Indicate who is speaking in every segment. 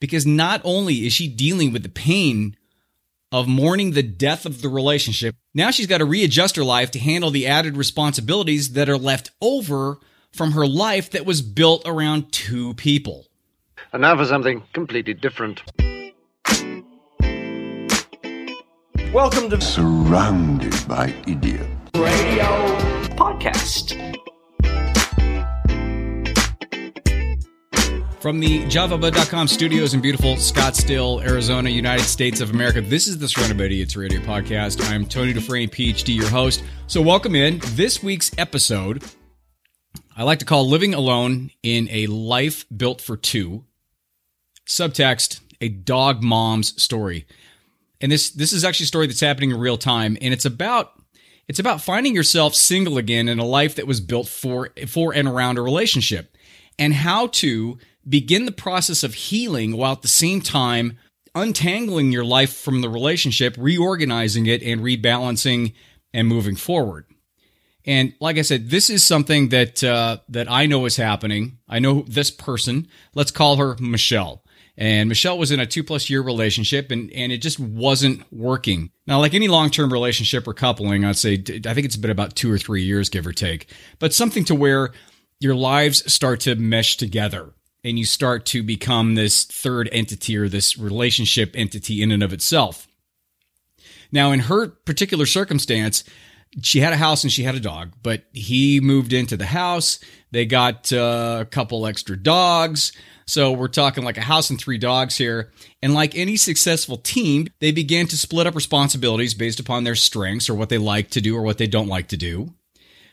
Speaker 1: because not only is she dealing with the pain of mourning the death of the relationship, now she's got to readjust her life to handle the added responsibilities that are left over from her life that was built around two people.
Speaker 2: And now for something completely different.
Speaker 3: Welcome to
Speaker 4: surrounded by idiots.
Speaker 3: Radio Podcast.
Speaker 1: From the JavaBud.com studios in beautiful Scottsdale, Arizona, United States of America, this is the Surrounded by Idiots Radio Podcast. I'm Tony Dufresne, PhD, your host. So, welcome in. This week's episode, I like to call Living Alone in a Life Built for Two. Subtext, a dog mom's story and this this is actually a story that's happening in real time and it's about it's about finding yourself single again in a life that was built for for and around a relationship and how to begin the process of healing while at the same time untangling your life from the relationship reorganizing it and rebalancing and moving forward and like I said, this is something that uh, that I know is happening. I know this person. Let's call her Michelle. And Michelle was in a two plus year relationship and, and it just wasn't working. Now, like any long term relationship or coupling, I'd say, I think it's been about two or three years, give or take, but something to where your lives start to mesh together and you start to become this third entity or this relationship entity in and of itself. Now, in her particular circumstance, she had a house and she had a dog, but he moved into the house. They got uh, a couple extra dogs. So we're talking like a house and three dogs here. And like any successful team, they began to split up responsibilities based upon their strengths or what they like to do or what they don't like to do.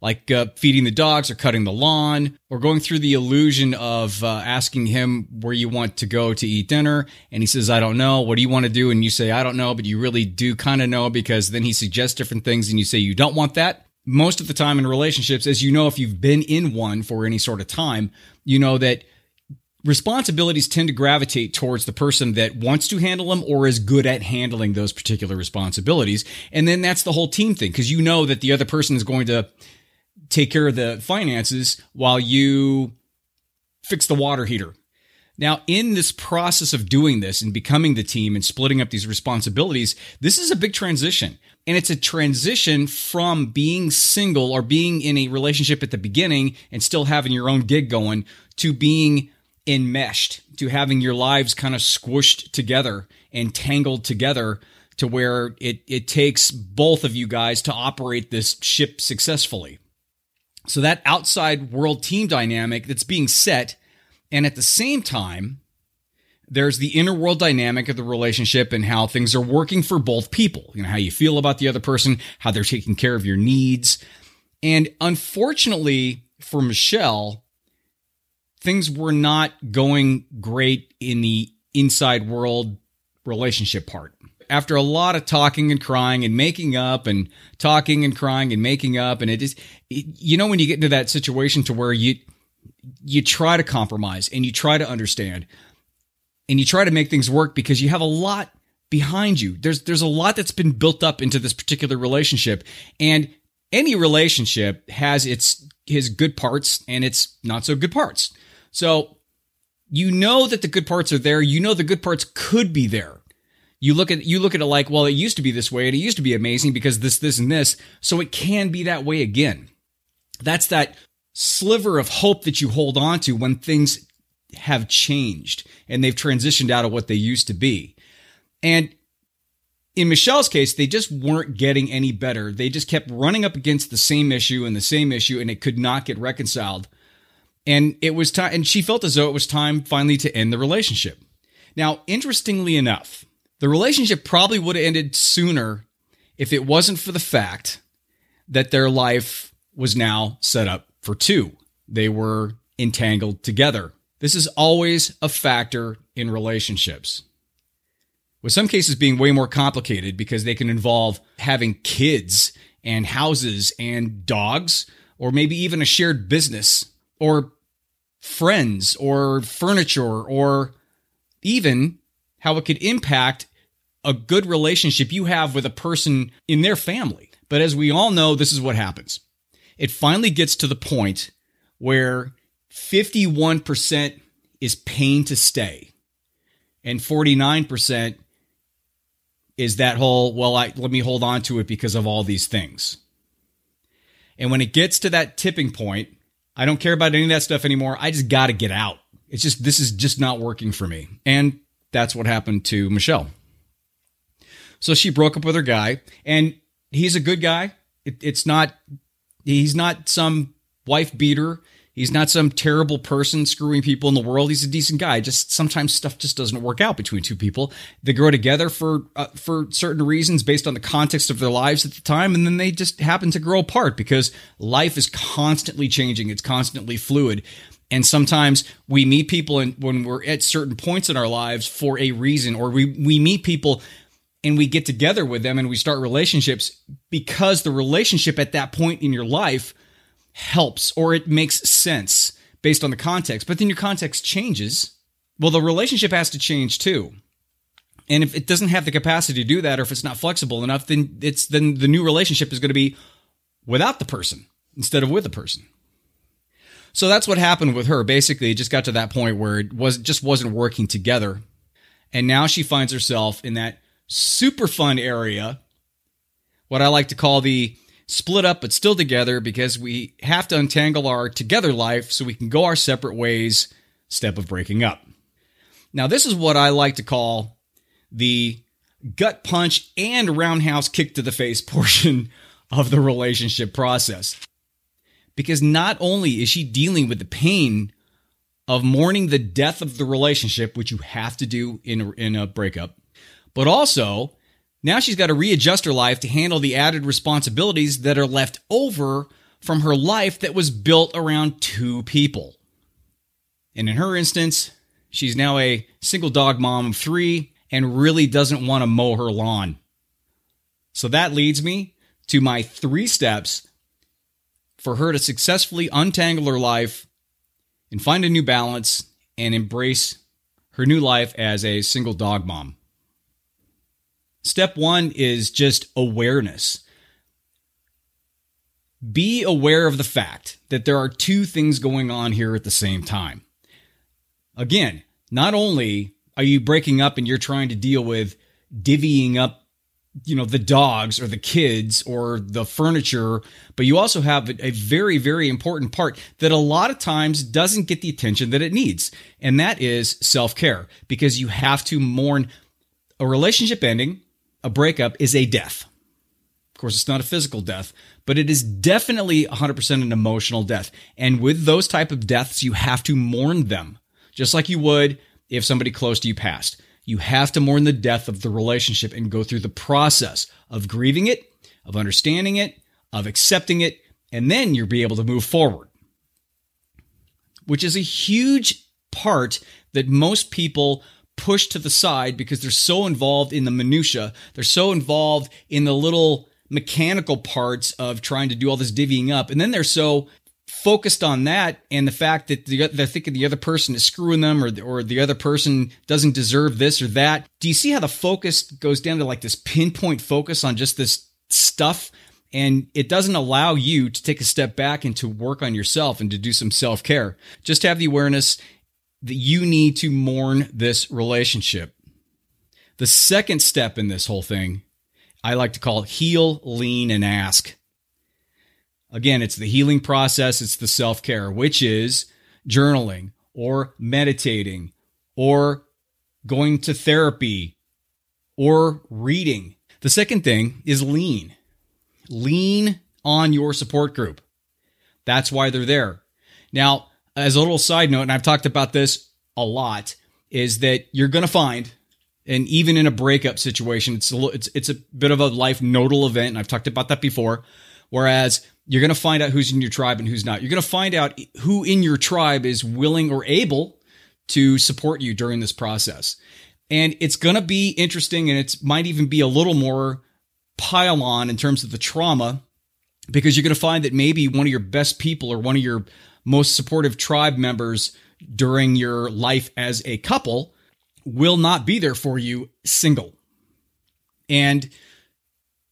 Speaker 1: Like uh, feeding the dogs or cutting the lawn or going through the illusion of uh, asking him where you want to go to eat dinner. And he says, I don't know. What do you want to do? And you say, I don't know, but you really do kind of know because then he suggests different things and you say, you don't want that most of the time in relationships, as you know, if you've been in one for any sort of time, you know that responsibilities tend to gravitate towards the person that wants to handle them or is good at handling those particular responsibilities. And then that's the whole team thing because you know that the other person is going to take care of the finances while you fix the water heater. Now, in this process of doing this and becoming the team and splitting up these responsibilities, this is a big transition. And it's a transition from being single or being in a relationship at the beginning and still having your own gig going to being enmeshed to having your lives kind of squished together and tangled together to where it, it takes both of you guys to operate this ship successfully. So that outside world team dynamic that's being set, and at the same time, there's the inner world dynamic of the relationship and how things are working for both people. You know, how you feel about the other person, how they're taking care of your needs. And unfortunately for Michelle, things were not going great in the inside world relationship part. After a lot of talking and crying and making up and talking and crying and making up, and it is, you know, when you get into that situation to where you, you try to compromise and you try to understand and you try to make things work because you have a lot behind you. There's, there's a lot that's been built up into this particular relationship and any relationship has its, his good parts and its not so good parts. So you know that the good parts are there. You know the good parts could be there. You look at you look at it like, well, it used to be this way and it used to be amazing because this, this, and this. So it can be that way again. That's that sliver of hope that you hold on to when things have changed and they've transitioned out of what they used to be. And in Michelle's case, they just weren't getting any better. They just kept running up against the same issue and the same issue, and it could not get reconciled. And it was time, and she felt as though it was time finally to end the relationship. Now, interestingly enough, the relationship probably would have ended sooner if it wasn't for the fact that their life was now set up for two. They were entangled together. This is always a factor in relationships. With some cases being way more complicated because they can involve having kids and houses and dogs, or maybe even a shared business or friends or furniture or even how it could impact a good relationship you have with a person in their family. But as we all know, this is what happens. It finally gets to the point where 51% is pain to stay. And 49% is that whole, well, I, let me hold on to it because of all these things. And when it gets to that tipping point, I don't care about any of that stuff anymore. I just got to get out. It's just, this is just not working for me. And that's what happened to Michelle. So she broke up with her guy, and he's a good guy. It, it's not, he's not some wife beater. He's not some terrible person screwing people in the world. He's a decent guy. Just sometimes stuff just doesn't work out between two people. They grow together for uh, for certain reasons based on the context of their lives at the time, and then they just happen to grow apart because life is constantly changing. It's constantly fluid. And sometimes we meet people and when we're at certain points in our lives for a reason, or we, we meet people and we get together with them and we start relationships because the relationship at that point in your life helps or it makes sense based on the context. But then your context changes. Well, the relationship has to change too. And if it doesn't have the capacity to do that, or if it's not flexible enough, then it's then the new relationship is going to be without the person instead of with the person. So that's what happened with her. Basically, it just got to that point where it was just wasn't working together. And now she finds herself in that super fun area, what I like to call the split up but still together because we have to untangle our together life so we can go our separate ways step of breaking up. Now, this is what I like to call the gut punch and roundhouse kick to the face portion of the relationship process. Because not only is she dealing with the pain of mourning the death of the relationship, which you have to do in in a breakup, but also now she's got to readjust her life to handle the added responsibilities that are left over from her life that was built around two people. And in her instance, she's now a single dog mom of three and really doesn't want to mow her lawn. So that leads me to my three steps for her to successfully untangle her life and find a new balance and embrace her new life as a single dog mom. Step one is just awareness. Be aware of the fact that there are two things going on here at the same time. Again, not only are you breaking up and you're trying to deal with divvying up you know the dogs or the kids or the furniture but you also have a very very important part that a lot of times doesn't get the attention that it needs and that is self-care because you have to mourn a relationship ending a breakup is a death. Of course, it's not a physical death, but it is definitely 100% an emotional death. And with those type of deaths, you have to mourn them, just like you would if somebody close to you passed. You have to mourn the death of the relationship and go through the process of grieving it, of understanding it, of accepting it, and then you'll be able to move forward. Which is a huge part that most people pushed to the side because they're so involved in the minutia. They're so involved in the little mechanical parts of trying to do all this divvying up. And then they're so focused on that and the fact that the, they're thinking the other person is screwing them or the, or the other person doesn't deserve this or that. Do you see how the focus goes down to like this pinpoint focus on just this stuff? And it doesn't allow you to take a step back and to work on yourself and to do some self care. Just have the awareness that you need to mourn this relationship. The second step in this whole thing, I like to call heal, lean, and ask. Again, it's the healing process, it's the self care, which is journaling or meditating or going to therapy or reading. The second thing is lean. Lean on your support group. That's why they're there. Now, as a little side note, and I've talked about this a lot, is that you're going to find, and even in a breakup situation, it's a, it's it's a bit of a life nodal event, and I've talked about that before. Whereas you're going to find out who's in your tribe and who's not. You're going to find out who in your tribe is willing or able to support you during this process. And it's going to be interesting and it might even be a little more pile on in terms of the trauma because you're going to find that maybe one of your best people or one of your most supportive tribe members during your life as a couple will not be there for you single. And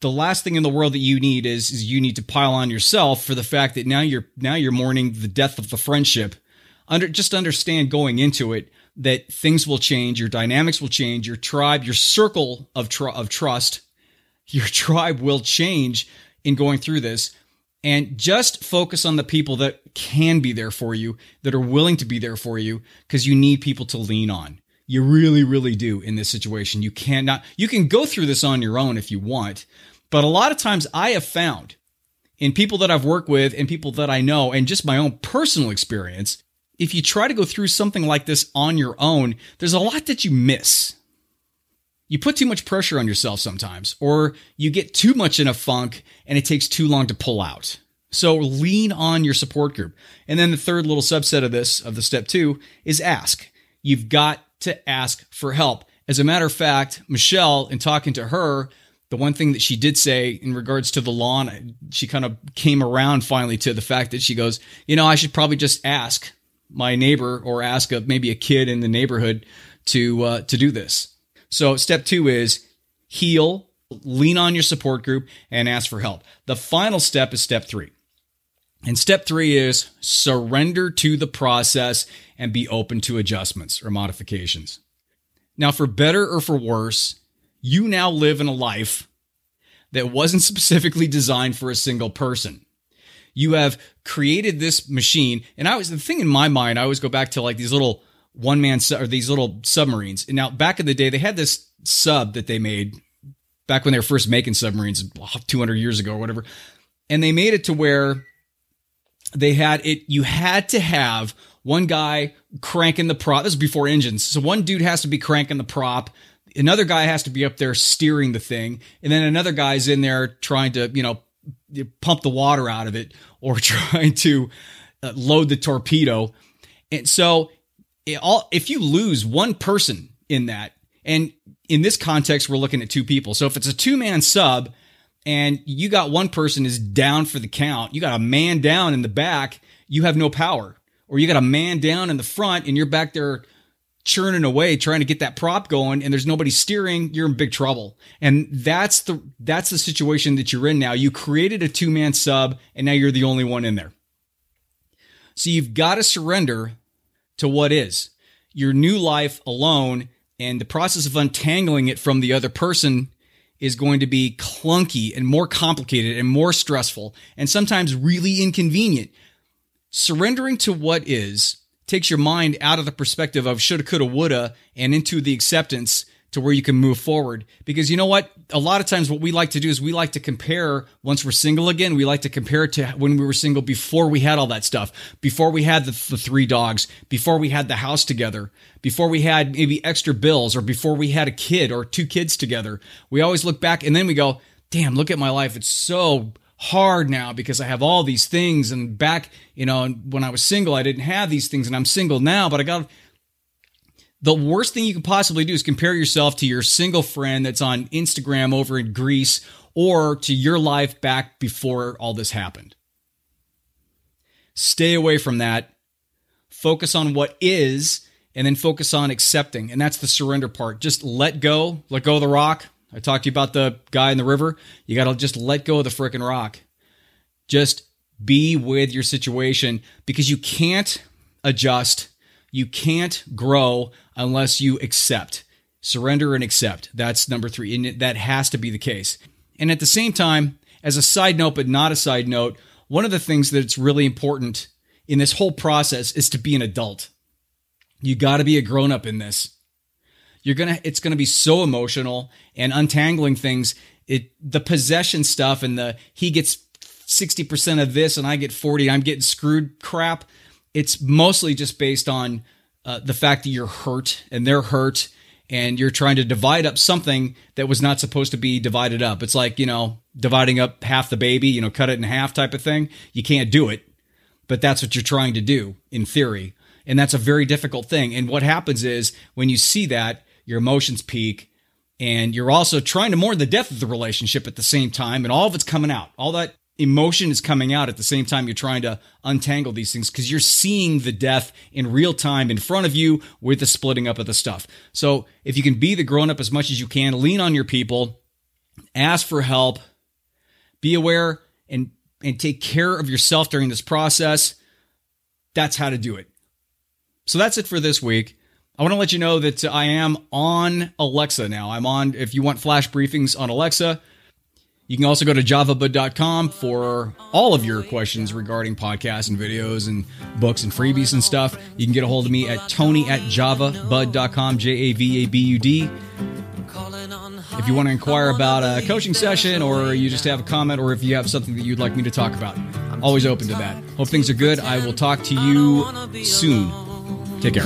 Speaker 1: the last thing in the world that you need is, is you need to pile on yourself for the fact that now you're now you're mourning the death of the friendship under just understand going into it that things will change, your dynamics will change, your tribe, your circle of tr- of trust, your tribe will change in going through this. And just focus on the people that can be there for you, that are willing to be there for you, because you need people to lean on. You really, really do in this situation. You cannot, you can go through this on your own if you want. But a lot of times I have found in people that I've worked with and people that I know and just my own personal experience, if you try to go through something like this on your own, there's a lot that you miss. You put too much pressure on yourself sometimes, or you get too much in a funk and it takes too long to pull out. So lean on your support group. And then the third little subset of this, of the step two, is ask. You've got to ask for help. As a matter of fact, Michelle, in talking to her, the one thing that she did say in regards to the lawn, she kind of came around finally to the fact that she goes, you know, I should probably just ask my neighbor or ask a, maybe a kid in the neighborhood to uh, to do this. So step two is heal, lean on your support group, and ask for help. The final step is step three. And step three is surrender to the process and be open to adjustments or modifications. Now, for better or for worse, you now live in a life that wasn't specifically designed for a single person. You have created this machine, and I was the thing in my mind. I always go back to like these little one man or these little submarines. And now, back in the day, they had this sub that they made back when they were first making submarines, 200 years ago or whatever, and they made it to where they had it. You had to have one guy cranking the prop. This is before engines. So one dude has to be cranking the prop. Another guy has to be up there steering the thing. And then another guy's in there trying to, you know, pump the water out of it or trying to uh, load the torpedo. And so it all, if you lose one person in that, and in this context, we're looking at two people. So if it's a two man sub and you got one person is down for the count, you got a man down in the back, you have no power. Or you got a man down in the front and you're back there churning away trying to get that prop going and there's nobody steering, you're in big trouble. And that's the that's the situation that you're in now. You created a two-man sub and now you're the only one in there. So you've got to surrender to what is your new life alone and the process of untangling it from the other person is going to be clunky and more complicated and more stressful and sometimes really inconvenient. Surrendering to what is takes your mind out of the perspective of shoulda, coulda, woulda and into the acceptance to where you can move forward. Because you know what? A lot of times what we like to do is we like to compare once we're single again, we like to compare it to when we were single before we had all that stuff, before we had the, the three dogs, before we had the house together, before we had maybe extra bills or before we had a kid or two kids together. We always look back and then we go, damn, look at my life. It's so hard now because I have all these things and back, you know, when I was single, I didn't have these things and I'm single now, but I got the worst thing you can possibly do is compare yourself to your single friend that's on Instagram over in Greece or to your life back before all this happened. Stay away from that. Focus on what is and then focus on accepting. And that's the surrender part. Just let go, let go of the rock. I talked to you about the guy in the river. You got to just let go of the freaking rock. Just be with your situation because you can't adjust you can't grow unless you accept, surrender and accept. That's number three. And that has to be the case. And at the same time, as a side note, but not a side note, one of the things that's really important in this whole process is to be an adult. You got to be a grown up in this. You're going to, it's going to be so emotional and untangling things. It, the possession stuff and the, he gets 60% of this and I get 40, I'm getting screwed crap it's mostly just based on uh, the fact that you're hurt and they're hurt and you're trying to divide up something that was not supposed to be divided up. It's like, you know, dividing up half the baby, you know, cut it in half type of thing. You can't do it, but that's what you're trying to do in theory. And that's a very difficult thing. And what happens is when you see that, your emotions peak and you're also trying to mourn the death of the relationship at the same time and all of it's coming out. All that emotion is coming out at the same time you're trying to untangle these things because you're seeing the death in real time in front of you with the splitting up of the stuff. So if you can be the grown up as much as you can, lean on your people, ask for help, be aware and and take care of yourself during this process. That's how to do it. So that's it for this week. I want to let you know that I am on Alexa now. I'm on, if you want flash briefings on Alexa, you can also go to javabud.com for all of your questions regarding podcasts and videos and books and freebies and stuff. You can get a hold of me at tony at javabud.com, J A V A B U D. If you want to inquire about a coaching session or you just have a comment or if you have something that you'd like me to talk about, always open to that. Hope things are good. I will talk to you soon. Take care.